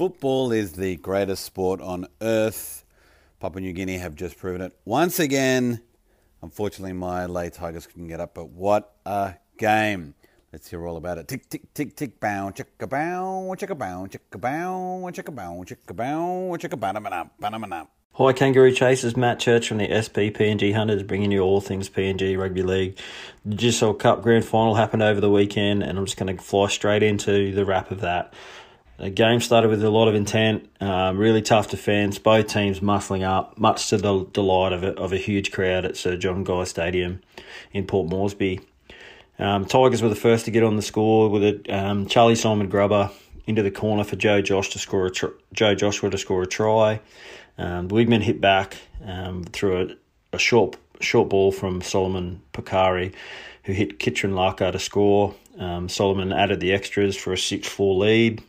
Football is the greatest sport on earth. Papua New Guinea have just proven it once again. Unfortunately, my Lae Tigers couldn't get up, but what a game! Let's hear all about it. Tick, tick, tick, tick, bow, chicka bow, chicka bow, chicka bow, chicka bow, chicka bow, chicka bow, banana, Hi, Kangaroo Chasers. Matt Church from the SP PNG Hunters, bringing you all things PNG Rugby League. The Digicel Cup Grand Final happened over the weekend, and I'm just going to fly straight into the wrap of that. The game started with a lot of intent, um, really tough defence, both teams muscling up, much to the delight of a, of a huge crowd at Sir John Guise Stadium in Port Moresby. Um, Tigers were the first to get on the score with a um, Charlie Simon Grubber into the corner for Joe Josh to score a tr- Joe Joshua to score a try. Um, Wigmen hit back um, through a, a, short short ball from Solomon Pakari, who hit Kitron Laka to score. Um, Solomon added the extras for a 6 4 lead.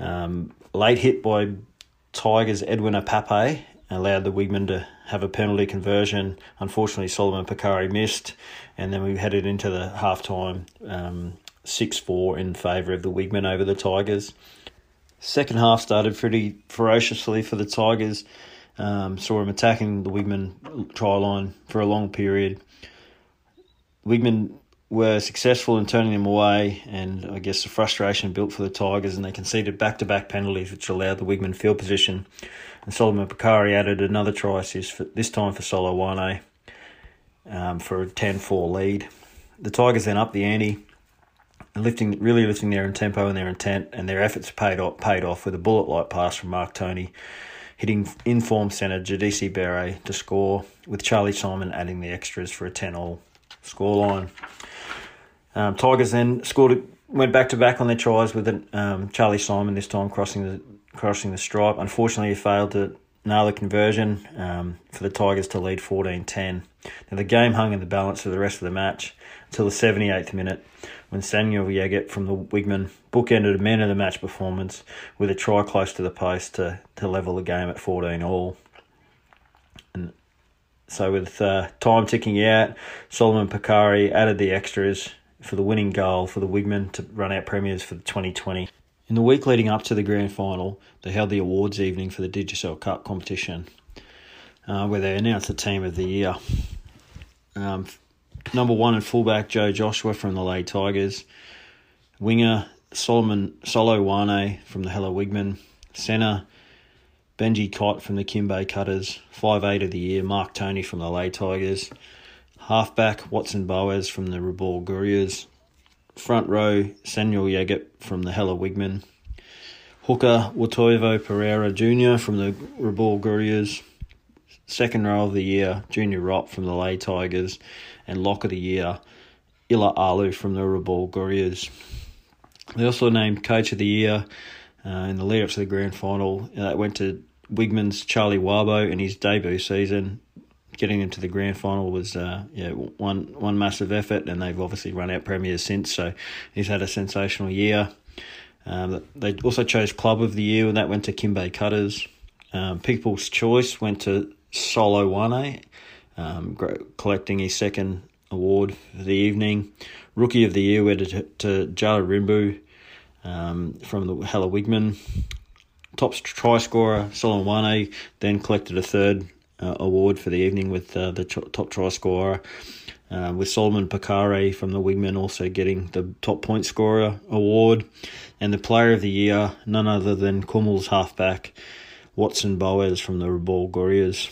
Um, late hit by Tigers Edwin Ipape allowed the Wigmen to have a penalty conversion. Unfortunately, Solomon Pakari missed, and then we headed into the half time um, 6 4 in favour of the Wigmen over the Tigers. Second half started pretty ferociously for the Tigers. Um, saw him attacking the Wigmen try line for a long period. Wigman were successful in turning them away, and I guess the frustration built for the Tigers, and they conceded back to back penalties, which allowed the Wigmen field position. And Solomon Pakari added another try assist, for, this time for Solo Wane, um, for a 10 4 lead. The Tigers then up the ante, lifting really lifting their tempo and their intent, and their efforts paid off, paid off with a bullet like pass from Mark Tony, hitting informed centre Jadisi Beret to score, with Charlie Simon adding the extras for a 10 all scoreline. Um, Tigers then scored, went back to back on their tries with um, Charlie Simon this time crossing the crossing the stripe. Unfortunately, he failed to nail the conversion um, for the Tigers to lead 14-10. Now the game hung in the balance for the rest of the match until the 78th minute when Samuel Yeget from the Wigmen bookended a man of the match performance with a try close to the post to, to level the game at 14 all. And so with uh, time ticking out, Solomon Pakari added the extras for the winning goal for the Wigmen to run out premiers for the 2020. In the week leading up to the grand final, they held the awards evening for the Digicel Cup competition, uh, where they announced the team of the year. Um, number one and fullback Joe Joshua from the Lae Tigers, winger Solomon Solo Wane from the Hela Wigmen, centre Benji Cott from the Kimbe Cutters, five eight of the year Mark Tony from the Lae Tigers, Halfback, Watson Boas from the Rabaul Gurias. Front row, Samuel Yeget from the Hela Wigmen. Hooker, Watoivo Pereira Jr. from the Rabaul Gurias. Second row of the year, Junior Rop from the Lae Tigers. And lock of the year, Ila Alu from the Rabaul Gurias. They also named Coach of the Year uh, in the lead up to the grand final. That went to Wigmen's Charlie Wabo in his debut season getting into the grand final was uh, yeah one one massive effort, and they've obviously run out premiers since. So he's had a sensational year. Um, they also chose club of the year, and that went to Kimbe Cutters. Um, People's choice went to Solo Wane, um, collecting his second award for the evening. Rookie of the year went to, to Jala Rimbu um, from the Hela Wigmen. Top try scorer, Solomon then collected a third uh, award for the evening with uh, the top try scorer. Uh, with Solomon Pakare from the Wigmen also getting the top point scorer award, and the player of the year, none other than Kumul's halfback, Watson Boas from the Rabaul Gurias.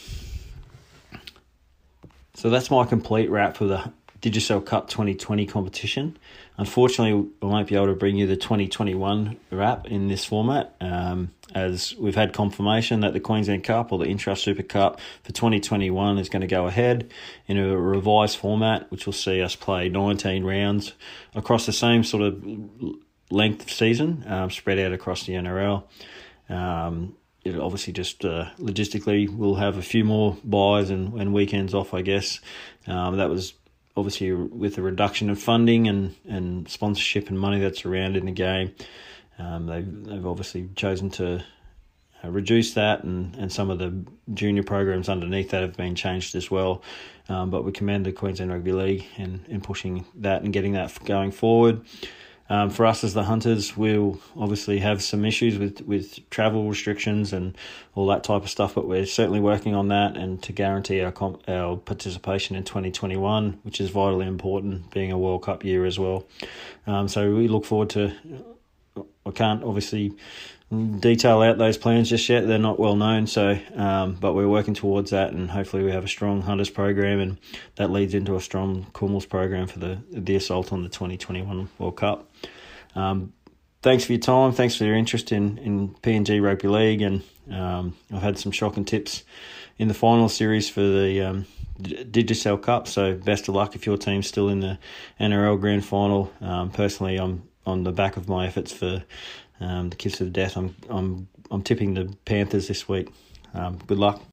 So that's my complete wrap for the Digicel Cup 2020 competition. Unfortunately, I won't be able to bring you the 2021 wrap in this format, um, as we've had confirmation that the Queensland Cup or the Intrust Super Cup for 2021 is going to go ahead in a revised format, which will see us play 19 rounds across the same sort of length of season, um, spread out across the NRL. Um, it obviously just uh, logistically we'll have a few more byes and, and weekends off, I guess. Um, that was obviously with the reduction of funding and, and sponsorship and money that's around in the game, um, they've, they've obviously chosen to uh, reduce that, and, and some of the junior programs underneath that have been changed as well. Um, but we commend the Queensland Rugby League in, in pushing that and getting that going forward. Um, for us as the hunters, we'll obviously have some issues with, with travel restrictions and all that type of stuff, but we're certainly working on that and to guarantee our comp- our participation in 2021, which is vitally important, being a World Cup year as well. Um, so we look forward to. I can't obviously detail out those plans just yet. They're not well known, so um, but we're working towards that, and hopefully we have a strong hunters program, and that leads into a strong Kumuls program for the the assault on the twenty twenty one World Cup. Um, thanks for your time. Thanks for your interest in in PNG Rugby League, and um, I've had some shocking tips in the final series for the um, Digicel Cup. So best of luck if your team's still in the NRL Grand Final. Um, personally, I'm on the back of my efforts for um, the kiss of death. I'm I'm I'm tipping the Panthers this week. Um, good luck.